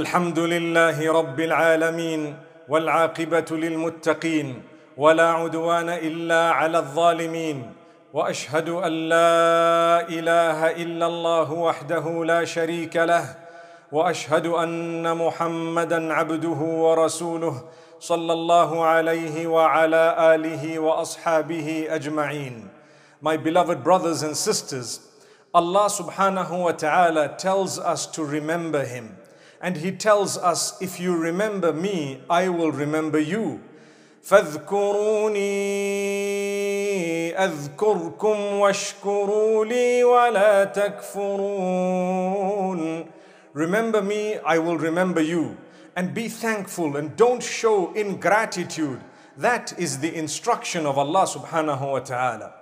الحمد لله رب العالمين والعاقبة للمتقين ولا عدوان إلا على الظالمين وأشهد أن لا إله إلا الله وحده لا شريك له وأشهد أن محمدا عبده ورسوله صلى الله عليه وعلى آله وأصحابه أجمعين My beloved brothers and sisters, Allah subhanahu wa ta'ala tells us to remember Him. And He tells us, if you remember me, I will remember you. فاذكروني أذكركم واشكروا لي ولا تكفرون Remember me, I will remember you. And be thankful and don't show ingratitude. That is the instruction of Allah subhanahu wa ta'ala.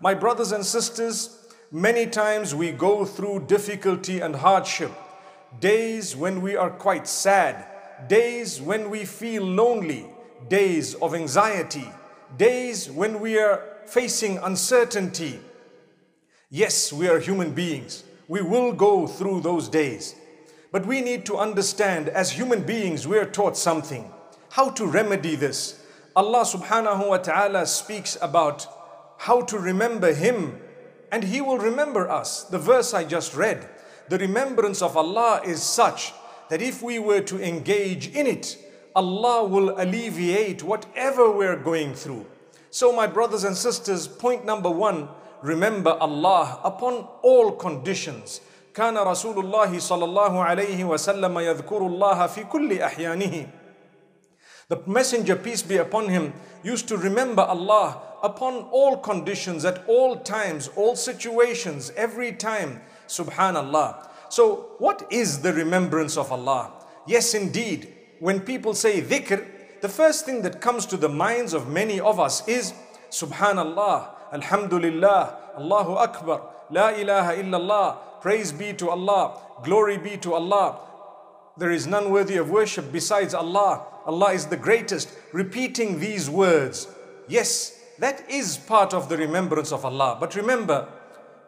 My brothers and sisters, many times we go through difficulty and hardship. Days when we are quite sad, days when we feel lonely, days of anxiety, days when we are facing uncertainty. Yes, we are human beings. We will go through those days. But we need to understand as human beings, we are taught something. How to remedy this. Allah subhanahu wa ta'ala speaks about how to remember Him and He will remember us. The verse I just read, the remembrance of Allah is such that if we were to engage in it, Allah will alleviate whatever we're going through. So, my brothers and sisters, point number one remember Allah upon all conditions. كان رسول الله صلى الله عليه وسلم يذكر الله في كل أحيانه The messenger, peace be upon him, used to remember Allah upon all conditions, at all times, all situations, every time. Subhanallah. So, what is the remembrance of Allah? Yes, indeed, when people say dhikr, the first thing that comes to the minds of many of us is Subhanallah, Alhamdulillah, Allahu Akbar, La ilaha illallah, praise be to Allah, glory be to Allah. There is none worthy of worship besides Allah. Allah is the greatest. Repeating these words, yes, that is part of the remembrance of Allah. But remember,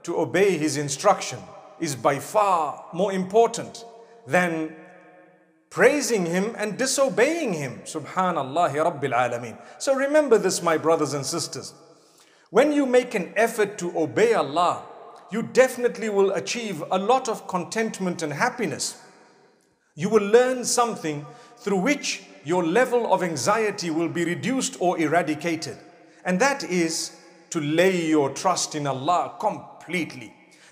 to obey His instruction is by far more important than praising Him and disobeying Him. Subhanallah Rabbil Alameen. So remember this, my brothers and sisters. When you make an effort to obey Allah, you definitely will achieve a lot of contentment and happiness. You will learn something through which your level of anxiety will be reduced or eradicated. And that is to lay your trust in Allah completely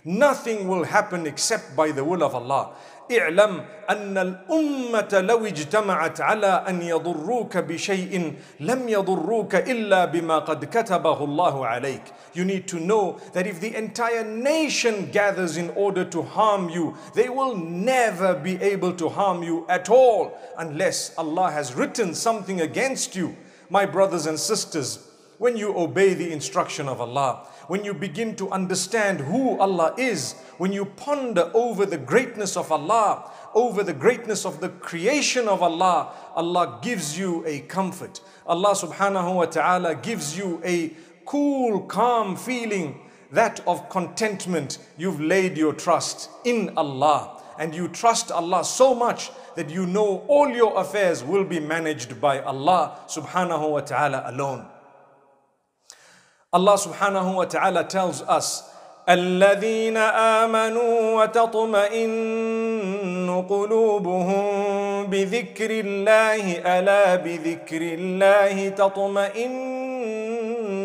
Nothing will happen except by the will of Allah. اعلم أن الأمة لو اجتمعت على أن يضروك بشيء لم يضروك إلا بما قد كتبه الله عليك. You need to know that if the entire nation gathers in order to harm you, they will never be able to harm you at all unless Allah has written something against you. My brothers and sisters, when you obey the instruction of Allah, when you begin to understand who Allah is, when you ponder over the greatness of Allah, over the greatness of the creation of Allah, Allah gives you a comfort. Allah subhanahu wa ta'ala gives you a cool, calm feeling, that of contentment. You've laid your trust in Allah and you trust Allah so much that you know all your affairs will be managed by Allah subhanahu wa ta'ala alone. Allah subhanahu wa ta'ala tells us, الذين آمنوا وتطمئن قلوبهم بذكر الله ألا بذكر الله تطمئن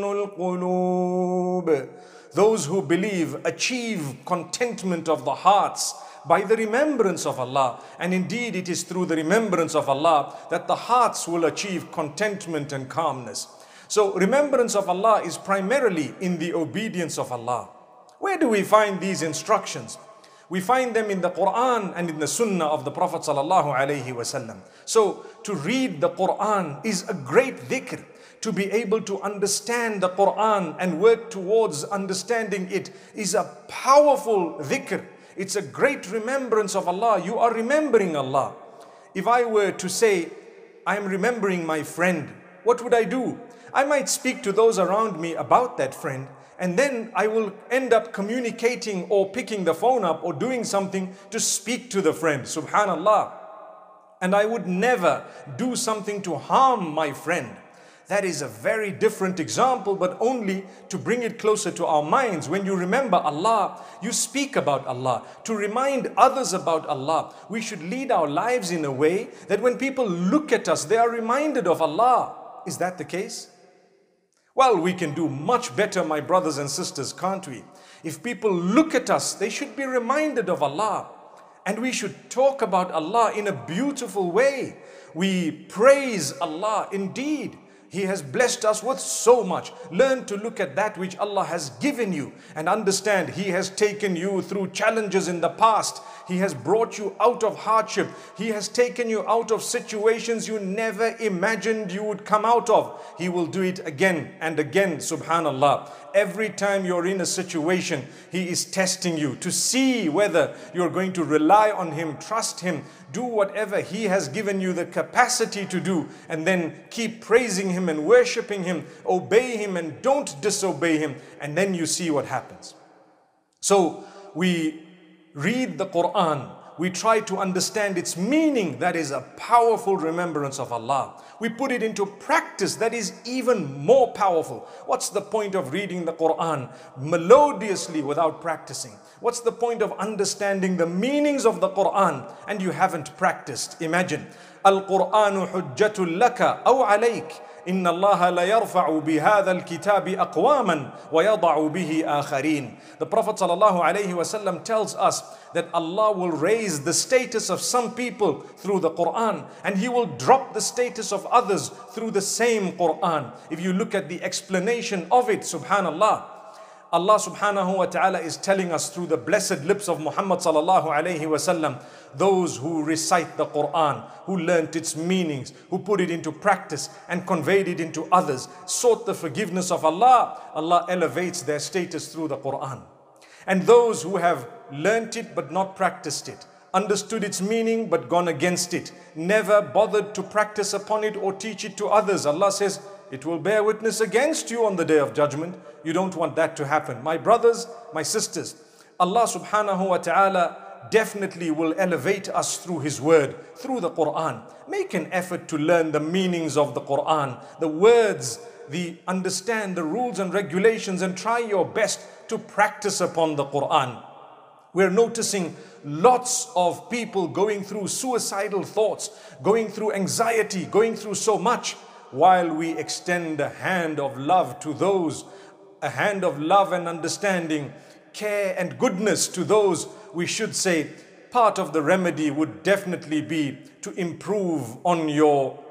القلوب Those who believe achieve contentment of the hearts by the remembrance of Allah. And indeed, it is through the remembrance of Allah that the hearts will achieve contentment and calmness. So remembrance of Allah is primarily in the obedience of Allah. Where do we find these instructions? We find them in the Quran and in the Sunnah of the Prophet sallallahu. So to read the Quran is a great dhikr. To be able to understand the Quran and work towards understanding it is a powerful dhikr. It's a great remembrance of Allah. You are remembering Allah. If I were to say, I am remembering my friend, what would I do? I might speak to those around me about that friend, and then I will end up communicating or picking the phone up or doing something to speak to the friend. Subhanallah. and I would never do something to harm my friend. That is a very different example, but only to bring it closer to our minds. When you remember Allah, you speak about Allah. To remind others about Allah, we should lead our lives in a way that when people look at us, they are reminded of Allah. Is that the case? Well, we can do much better, my brothers and sisters, can't we? If people look at us, they should be reminded of Allah. And we should talk about Allah in a beautiful way. We praise Allah indeed. He has blessed us with so much. Learn to look at that which Allah has given you and understand He has taken you through challenges in the past. He has brought you out of hardship. He has taken you out of situations you never imagined you would come out of. He will do it again and again, subhanallah. Every time you're in a situation, He is testing you to see whether you're going to rely on Him, trust Him, do whatever He has given you the capacity to do, and then keep praising Him and worshiping Him, obey Him and don't disobey Him, and then you see what happens. So we read the Quran, we try to understand its meaning, that is a powerful remembrance of Allah. We put it into practice, that is even more powerful. What's the point of reading the Quran melodiously without practicing? What's the point of understanding the meanings of the Quran and you haven't practiced? Imagine. Al-Qur'anu hujjatul laka aw alayk. إن الله لا يرفع بهذا الكتاب أقواما ويضع به آخرين. The Prophet sallallahu alaihi wasallam tells us that Allah will raise the status of some people through the Quran and He will drop the status of others through the same Quran. If you look at the explanation of it, subhanallah, Allah subhanahu wa ta'ala is telling us through the blessed lips of Muhammad sallallahu alayhi wasallam, those who recite the Quran, who learnt its meanings, who put it into practice and conveyed it into others, sought the forgiveness of Allah, Allah elevates their status through the Quran. And those who have learnt it but not practiced it, understood its meaning but gone against it, never bothered to practice upon it or teach it to others. Allah says, it will bear witness against you on the day of judgment. You don't want that to happen. My brothers, my sisters, Allah subhanahu wa ta'ala definitely will elevate us through His word, through the Quran. Make an effort to learn the meanings of the Quran, the words, the understand the rules and regulations and try your best to practice upon the Quran. We're noticing lots of people going through suicidal thoughts, going through anxiety, going through so much while we extend a hand of love to those, a hand of love and understanding, care and goodness to those, we should say part of the remedy would definitely be to improve on your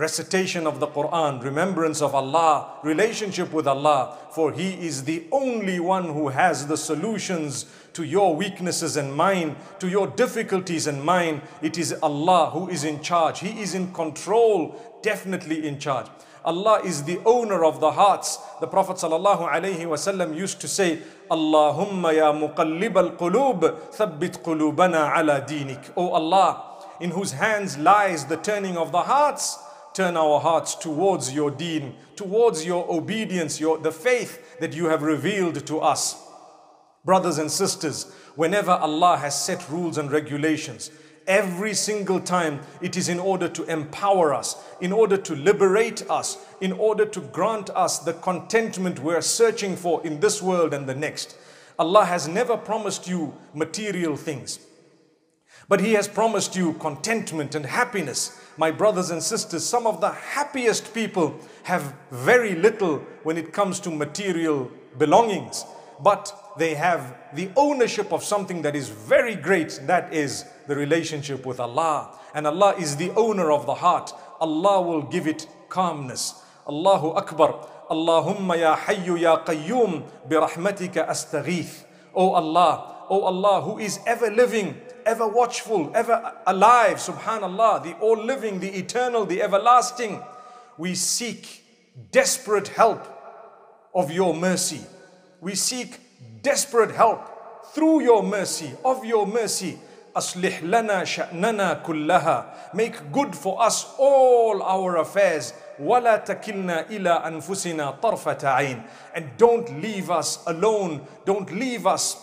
recitation of the Quran, remembrance of Allah, relationship with Allah, for He is the only one who has the solutions to your weaknesses and mine, to your difficulties and mine. It is Allah who is in charge. He is in control, definitely in charge. Allah is the owner of the hearts. The Prophet ﷺ used to say, Allahumma ya muqallib al-qulub, thabbit qulubana ala dinik. O Allah, in whose hands lies the turning of the hearts, turn our hearts towards your deen, towards your obedience, your, the faith that you have revealed to us. Brothers and sisters, whenever Allah has set rules and regulations, every single time it is in order to empower us, in order to liberate us, in order to grant us the contentment we're searching for in this world and the next. Allah has never promised you material things. But He has promised you contentment and happiness. My brothers and sisters, some of the happiest people have very little when it comes to material belongings but they have the ownership of something that is very great. That is the relationship with Allah. And Allah is the owner of the heart. Allah will give it calmness. Allahu Akbar. Allahumma ya hayyu ya qayyum bi rahmatika astaghith. O Allah, O Allah who is ever living, ever watchful, ever alive, subhanallah, the all living, the eternal, the everlasting. We seek desperate help of your mercy. We seek desperate help through your mercy, of your mercy. أصلح لنا شأننا كلها Make good for us all our affairs ولا تكلنا إلى أنفسنا طرفة عين And don't leave us alone Don't leave us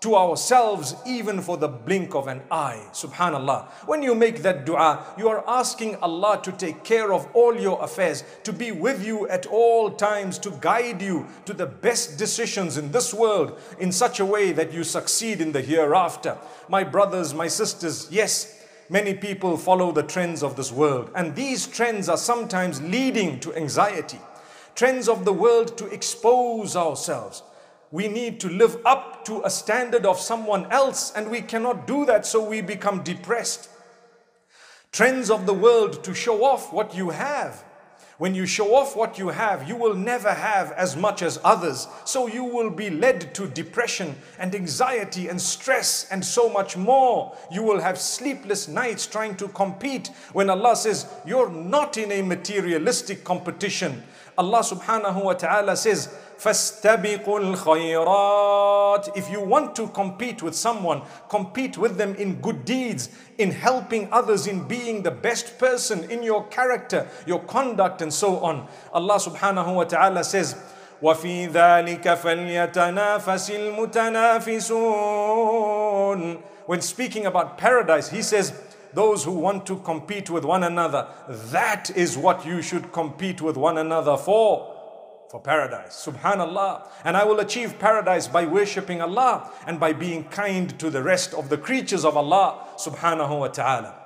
to ourselves even for the blink of an eye. Subhanallah. When you make that dua, you are asking Allah to take care of all your affairs, to be with you at all times, to guide you to the best decisions in this world in such a way that you succeed in the hereafter. My brothers, my sisters, yes. Many people follow the trends of this world, and these trends are sometimes leading to anxiety. Trends of the world to expose ourselves, we need to live up to a standard of someone else and we cannot do that so we become depressed. Trends of the world to show off what you have. When you show off what you have, you will never have as much as others. So you will be led to depression and anxiety and stress and so much more. You will have sleepless nights trying to compete when Allah says, You're not in a materialistic competition. Allah subhanahu wa ta'ala says, فَاسْتَبِقُوا الْخَيْرَاتِ If you want to compete with someone, compete with them in good deeds, in helping others, in being the best person, in your character, your conduct and so on. Allah subhanahu wa ta'ala says, وَفِي ذَلِكَ فَلْيَتَنَافَسِ الْمُتَنَافِسُونَ When speaking about paradise, he says, those who want to compete with one another, that is what you should compete with one another for for paradise. Subhanallah. And I will achieve paradise by worshipping Allah and by being kind to the rest of the creatures of Allah subhanahu wa ta'ala.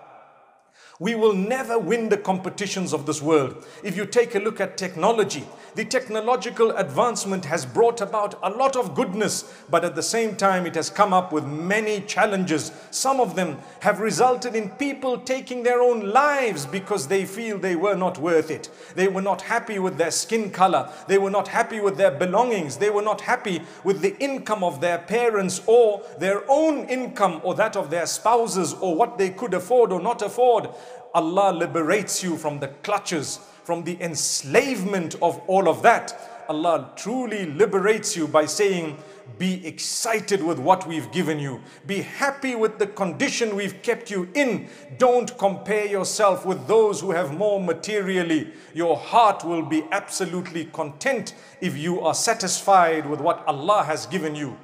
We will never win the competitions of this world. If you take a look at technology, the technological advancement has brought about a lot of goodness, but at the same time, it has come up with many challenges. Some of them have resulted in people taking their own lives because they feel they were not worth it. They were not happy with their skin color. They were not happy with their belongings. They were not happy with the income of their parents or their own income or that of their spouses or what they could afford or not afford. Allah liberates you from the clutches from the enslavement of all of that. Allah truly liberates you by saying, be excited with what we've given you. Be happy with the condition we've kept you in. Don't compare yourself with those who have more materially. Your heart will be absolutely content if you are satisfied with what Allah has given you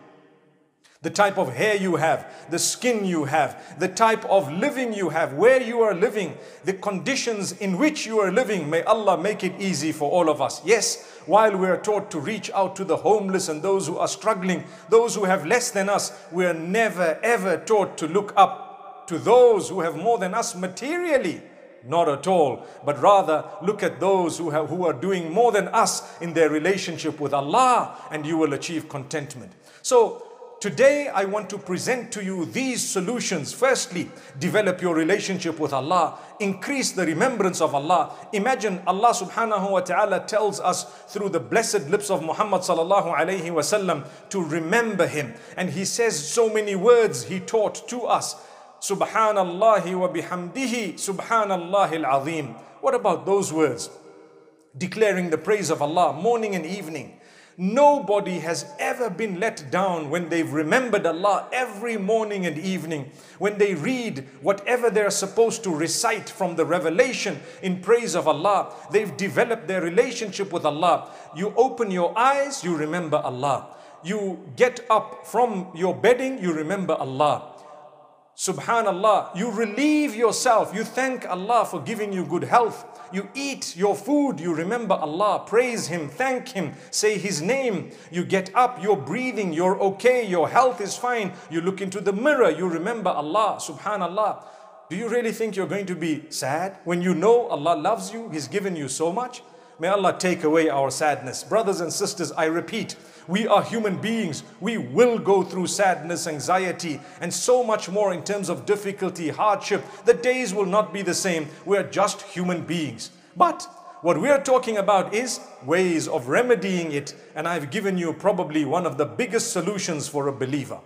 the type of hair you have, the skin you have, the type of living you have, where you are living, the conditions in which you are living. May Allah make it easy for all of us. Yes, while we are taught to reach out to the homeless and those who are struggling, those who have less than us, we are never ever taught to look up to those who have more than us materially. Not at all, but rather look at those who, have, who are doing more than us in their relationship with Allah and you will achieve contentment. So Today, I want to present to you these solutions. Firstly, develop your relationship with Allah, increase the remembrance of Allah. Imagine Allah subhanahu wa ta'ala tells us through the blessed lips of Muhammad sallallahu alayhi wasallam to remember Him. And He says so many words He taught to us. Subhanallah wa bihamdihi, Subhanallah al-azim. What about those words? Declaring the praise of Allah morning and evening Nobody has ever been let down when they've remembered Allah every morning and evening. When they read whatever they're supposed to recite from the revelation in praise of Allah, they've developed their relationship with Allah. You open your eyes, you remember Allah. You get up from your bedding, you remember Allah. Subhanallah, you relieve yourself, you thank Allah for giving you good health. You eat your food, you remember Allah, praise Him, thank Him, say His name. You get up, you're breathing, you're okay, your health is fine. You look into the mirror, you remember Allah, subhanallah. Do you really think you're going to be sad when you know Allah loves you, He's given you so much? May Allah take away our sadness. Brothers and sisters, I repeat, we are human beings. We will go through sadness, anxiety, and so much more in terms of difficulty, hardship. The days will not be the same. We are just human beings. But what we are talking about is ways of remedying it. And I've given you probably one of the biggest solutions for a believer.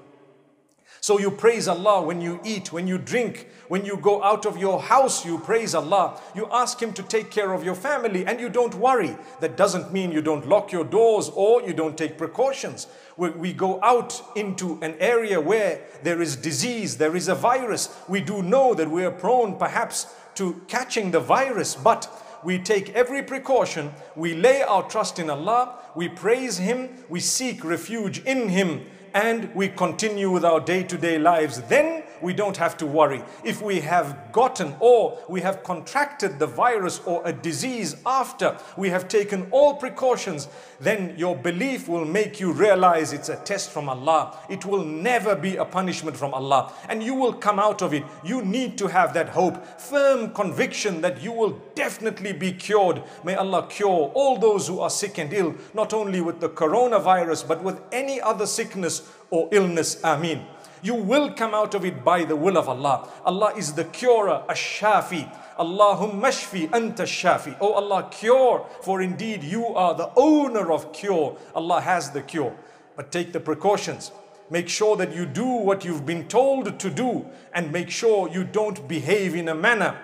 So you praise Allah when you eat, when you drink, when you go out of your house, you praise Allah. You ask Him to take care of your family and you don't worry. That doesn't mean you don't lock your doors or you don't take precautions. When we go out into an area where there is disease, there is a virus, we do know that we are prone perhaps to catching the virus, but we take every precaution, we lay our trust in Allah, we praise Him, we seek refuge in Him, and we continue with our day to day lives, then we don't have to worry. If we have gotten or we have contracted the virus or a disease after we have taken all precautions, then your belief will make you realize it's a test from Allah. It will never be a punishment from Allah. And you will come out of it. You need to have that hope, firm conviction that you will definitely be cured. May Allah cure all those who are sick and ill, not only with the coronavirus, but with any other sickness or illness. Ameen. You will come out of it by the will of Allah. Allah is the curer, ash-shafi. Allahumma shfi anta shafi. Oh Allah, cure, for indeed you are the owner of cure. Allah has the cure. But take the precautions. Make sure that you do what you've been told to do and make sure you don't behave in a manner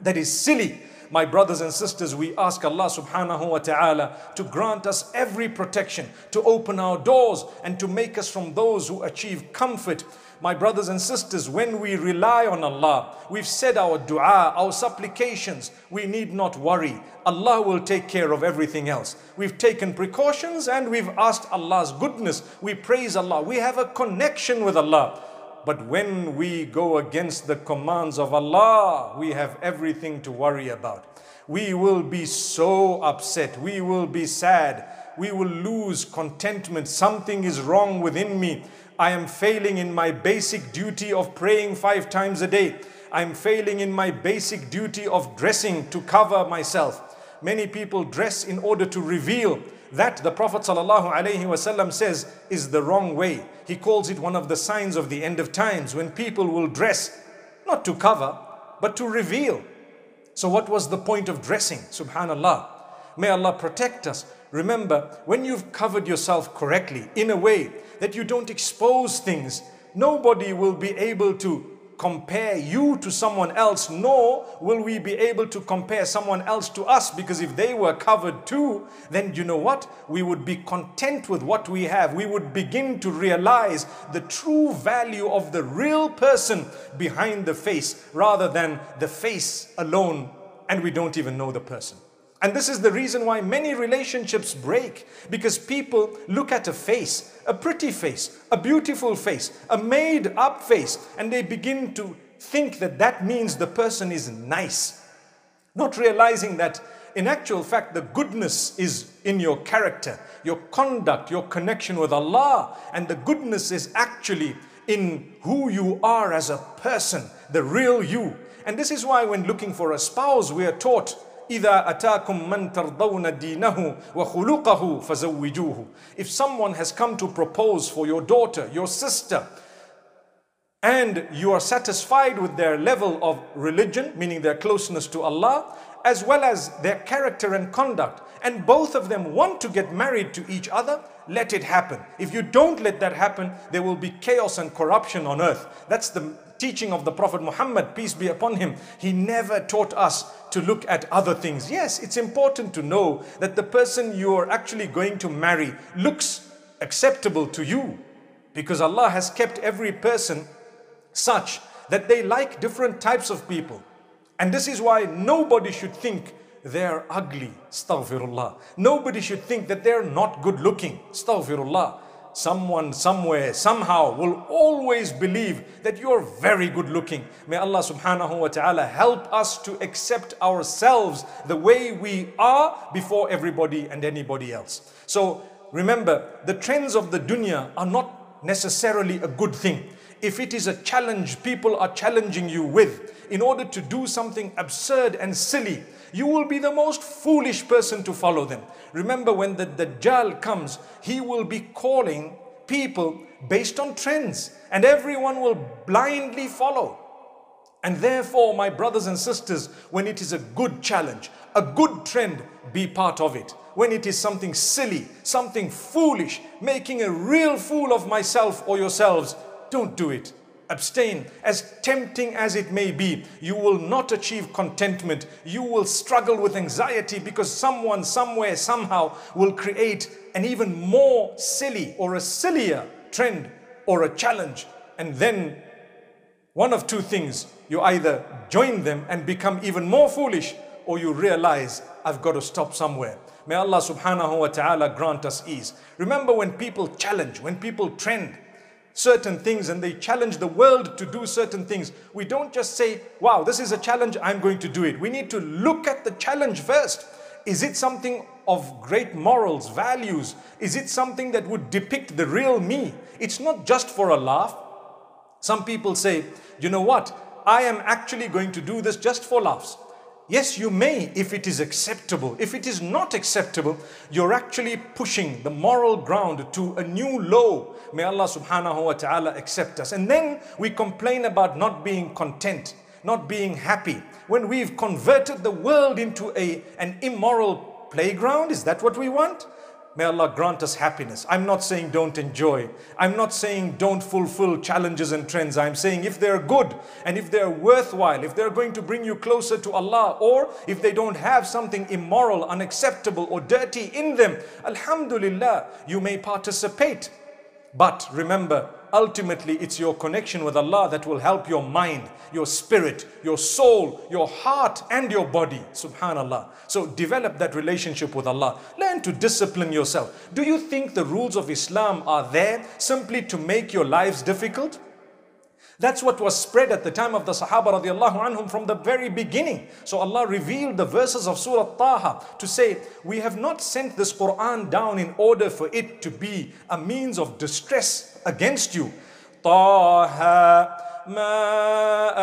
that is silly. My brothers and sisters, we ask Allah subhanahu wa ta'ala to grant us every protection, to open our doors and to make us from those who achieve comfort. My brothers and sisters, when we rely on Allah, we've said our dua, our supplications, we need not worry. Allah will take care of everything else. We've taken precautions and we've asked Allah's goodness. We praise Allah. We have a connection with Allah. But when we go against the commands of Allah, we have everything to worry about. We will be so upset. We will be sad. We will lose contentment. Something is wrong within me. I am failing in my basic duty of praying five times a day. I'm failing in my basic duty of dressing to cover myself. Many people dress in order to reveal that the Prophet ﷺ says is the wrong way. He calls it one of the signs of the end of times when people will dress not to cover but to reveal. So what was the point of dressing? Subhanallah. May Allah protect us. Remember, when you've covered yourself correctly in a way that you don't expose things, nobody will be able to compare you to someone else, nor will we be able to compare someone else to us because if they were covered too, then you know what? We would be content with what we have. We would begin to realize the true value of the real person behind the face rather than the face alone and we don't even know the person. And this is the reason why many relationships break because people look at a face, a pretty face, a beautiful face, a made up face, and they begin to think that that means the person is nice. Not realizing that in actual fact, the goodness is in your character, your conduct, your connection with Allah, and the goodness is actually in who you are as a person, the real you. And this is why, when looking for a spouse, we are taught إذا أتاكم من ترضون دينه وخلقه فزوجوه If someone has come to propose for your daughter, your sister, and you are satisfied with their level of religion, meaning their closeness to Allah, as well as their character and conduct, and both of them want to get married to each other, let it happen. If you don't let that happen, there will be chaos and corruption on earth. That's the teaching of the Prophet Muhammad, peace be upon him. He never taught us to look at other things. Yes, it's important to know that the person you are actually going to marry looks acceptable to you because Allah has kept every person such that they like different types of people. And this is why nobody should think they're ugly. Astaghfirullah. Nobody should think that they're not good looking. Astaghfirullah someone somewhere somehow will always believe that you're very good looking. May allah subhanahu wa ta'ala help us to accept ourselves the way we are before everybody and anybody else. So remember the trends of the dunya are not necessarily a good thing if it is a challenge people are challenging you with in order to do something absurd and silly you will be the most foolish person to follow them. Remember, when the Dajjal comes, he will be calling people based on trends, and everyone will blindly follow. And therefore, my brothers and sisters, when it is a good challenge, a good trend, be part of it. When it is something silly, something foolish, making a real fool of myself or yourselves, don't do it. Abstain, as tempting as it may be, you will not achieve contentment. You will struggle with anxiety because someone, somewhere, somehow will create an even more silly or a sillier trend or a challenge. And then, one of two things you either join them and become even more foolish, or you realize, I've got to stop somewhere. May Allah subhanahu wa ta'ala grant us ease. Remember when people challenge, when people trend certain things and they challenge the world to do certain things, we don't just say, wow, this is a challenge, I'm going to do it. We need to look at the challenge first. Is it something of great morals, values? Is it something that would depict the real me? It's not just for a laugh. Some people say, you know what? I am actually going to do this just for laughs. Yes, you may if it is acceptable. If it is not acceptable, you're actually pushing the moral ground to a new low. May Allah subhanahu wa ta'ala accept us. And then we complain about not being content, not being happy. When we've converted the world into a, an immoral playground, is that what we want? May Allah grant us happiness. I'm not saying don't enjoy. I'm not saying don't fulfill challenges and trends. I'm saying if they're good and if they're worthwhile, if they're going to bring you closer to Allah, or if they don't have something immoral, unacceptable, or dirty in them, Alhamdulillah, you may participate. But remember, ultimately it's your connection with Allah that will help your mind, your spirit, your soul, your heart and your body. Subhanallah. So develop that relationship with Allah. Learn to discipline yourself. Do you think the rules of Islam are there simply to make your lives difficult? That's what was spread at the time of the Sahaba radiallahu anhum from the very beginning. So Allah revealed the verses of Surah Taha to say, we have not sent this Quran down in order for it to be a means of distress against you. Taha ما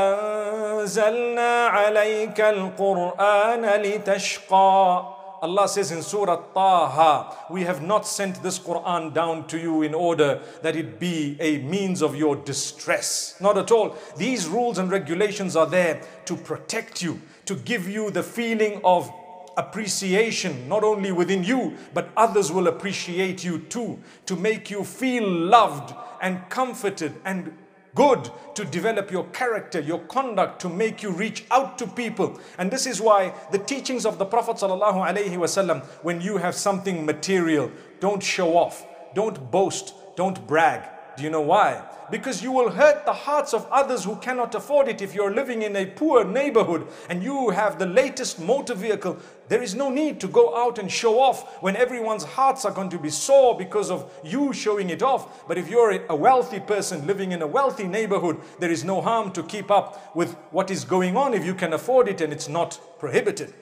أنزلنا عليك القرآن لتشقى Allah says in Surah Taha, we have not sent this Quran down to you in order that it be a means of your distress. Not at all. These rules and regulations are there to protect you, to give you the feeling of appreciation, not only within you, but others will appreciate you too, to make you feel loved and comforted and good to develop your character, your conduct, to make you reach out to people. And this is why the teachings of the Prophet ﷺ, when you have something material, don't show off, don't boast, don't brag. Do you know why? because you will hurt the hearts of others who cannot afford it. If you're living in a poor neighborhood and you have the latest motor vehicle, there is no need to go out and show off when everyone's hearts are going to be sore because of you showing it off. But if you're a wealthy person living in a wealthy neighborhood, there is no harm to keep up with what is going on if you can afford it and it's not prohibited.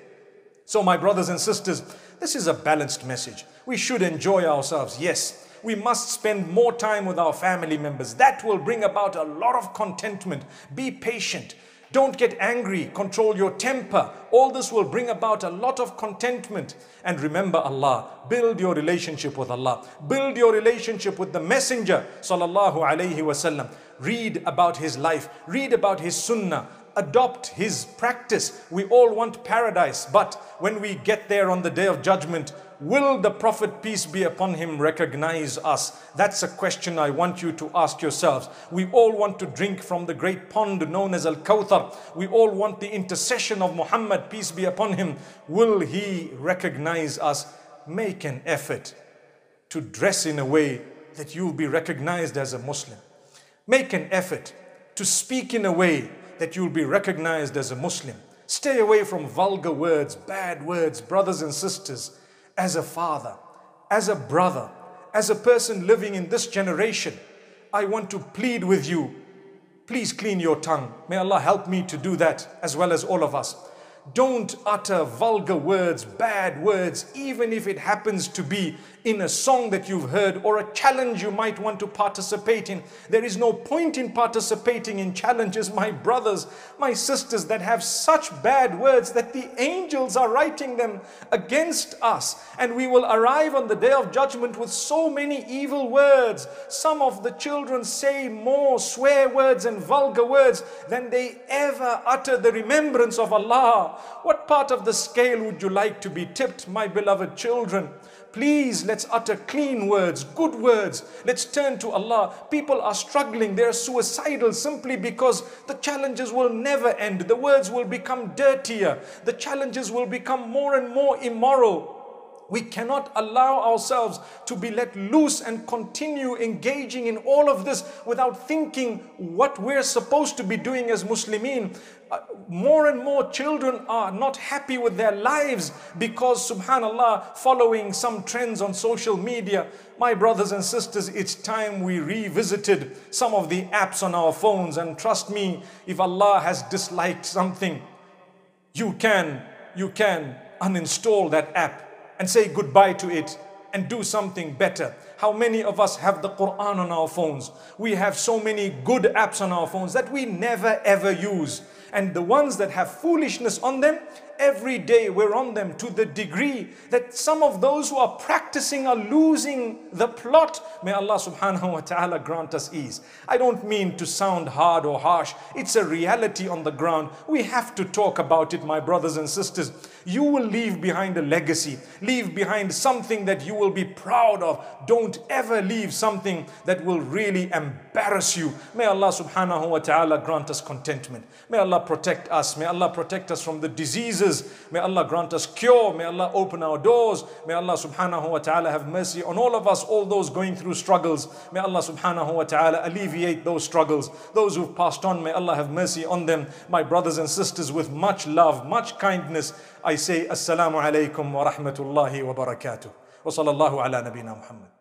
So, my brothers and sisters, this is a balanced message. We should enjoy ourselves, yes we must spend more time with our family members. That will bring about a lot of contentment. Be patient. Don't get angry. Control your temper. All this will bring about a lot of contentment. And remember Allah. Build your relationship with Allah. Build your relationship with the Messenger. Sallallahu Alaihi Wasallam. Read about his life. Read about his sunnah adopt his practice. We all want paradise, but when we get there on the day of judgment, Will the Prophet, peace be upon him, recognize us? That's a question I want you to ask yourselves. We all want to drink from the great pond known as Al Kawthar. We all want the intercession of Muhammad, peace be upon him. Will he recognize us? Make an effort to dress in a way that you'll be recognized as a Muslim. Make an effort to speak in a way that you'll be recognized as a Muslim. Stay away from vulgar words, bad words, brothers and sisters as a father, as a brother, as a person living in this generation, I want to plead with you. Please clean your tongue. May Allah help me to do that as well as all of us. Don't utter vulgar words, bad words, even if it happens to be in a song that you've heard or a challenge you might want to participate in. There is no point in participating in challenges, my brothers, my sisters, that have such bad words that the angels are writing them against us. And we will arrive on the day of judgment with so many evil words. Some of the children say more swear words and vulgar words than they ever utter the remembrance of Allah. What part of the scale would you like to be tipped, my beloved children? Please, let's utter clean words, good words. Let's turn to Allah. People are struggling, they're suicidal simply because the challenges will never end. The words will become dirtier, the challenges will become more and more immoral. We cannot allow ourselves to be let loose and continue engaging in all of this without thinking what we're supposed to be doing as Muslimin. Uh, more and more children are not happy with their lives because, subhanAllah, following some trends on social media. My brothers and sisters, it's time we revisited some of the apps on our phones. And trust me, if Allah has disliked something, you can, you can uninstall that app and say goodbye to it and do something better. How many of us have the Quran on our phones? We have so many good apps on our phones that we never ever use. And the ones that have foolishness on them, every day we're on them to the degree that some of those who are practicing are losing the plot. May Allah subhanahu wa ta'ala grant us ease. I don't mean to sound hard or harsh. It's a reality on the ground. We have to talk about it, my brothers and sisters. You will leave behind a legacy, leave behind something that you will be proud of. Don't ever leave something that will really embarrass you. May Allah subhanahu wa ta'ala grant us contentment. May Allah protect us. May Allah protect us from the diseases May Allah grant us cure. May Allah open our doors. May Allah subhanahu wa ta'ala have mercy on all of us, all those going through struggles. May Allah subhanahu wa ta'ala alleviate those struggles. Those who've passed on, may Allah have mercy on them. My brothers and sisters, with much love, much kindness, I say Assalamu alaikum wa rahmatullahi wa barakatuh. Wa sallallahu ala nabina Muhammad.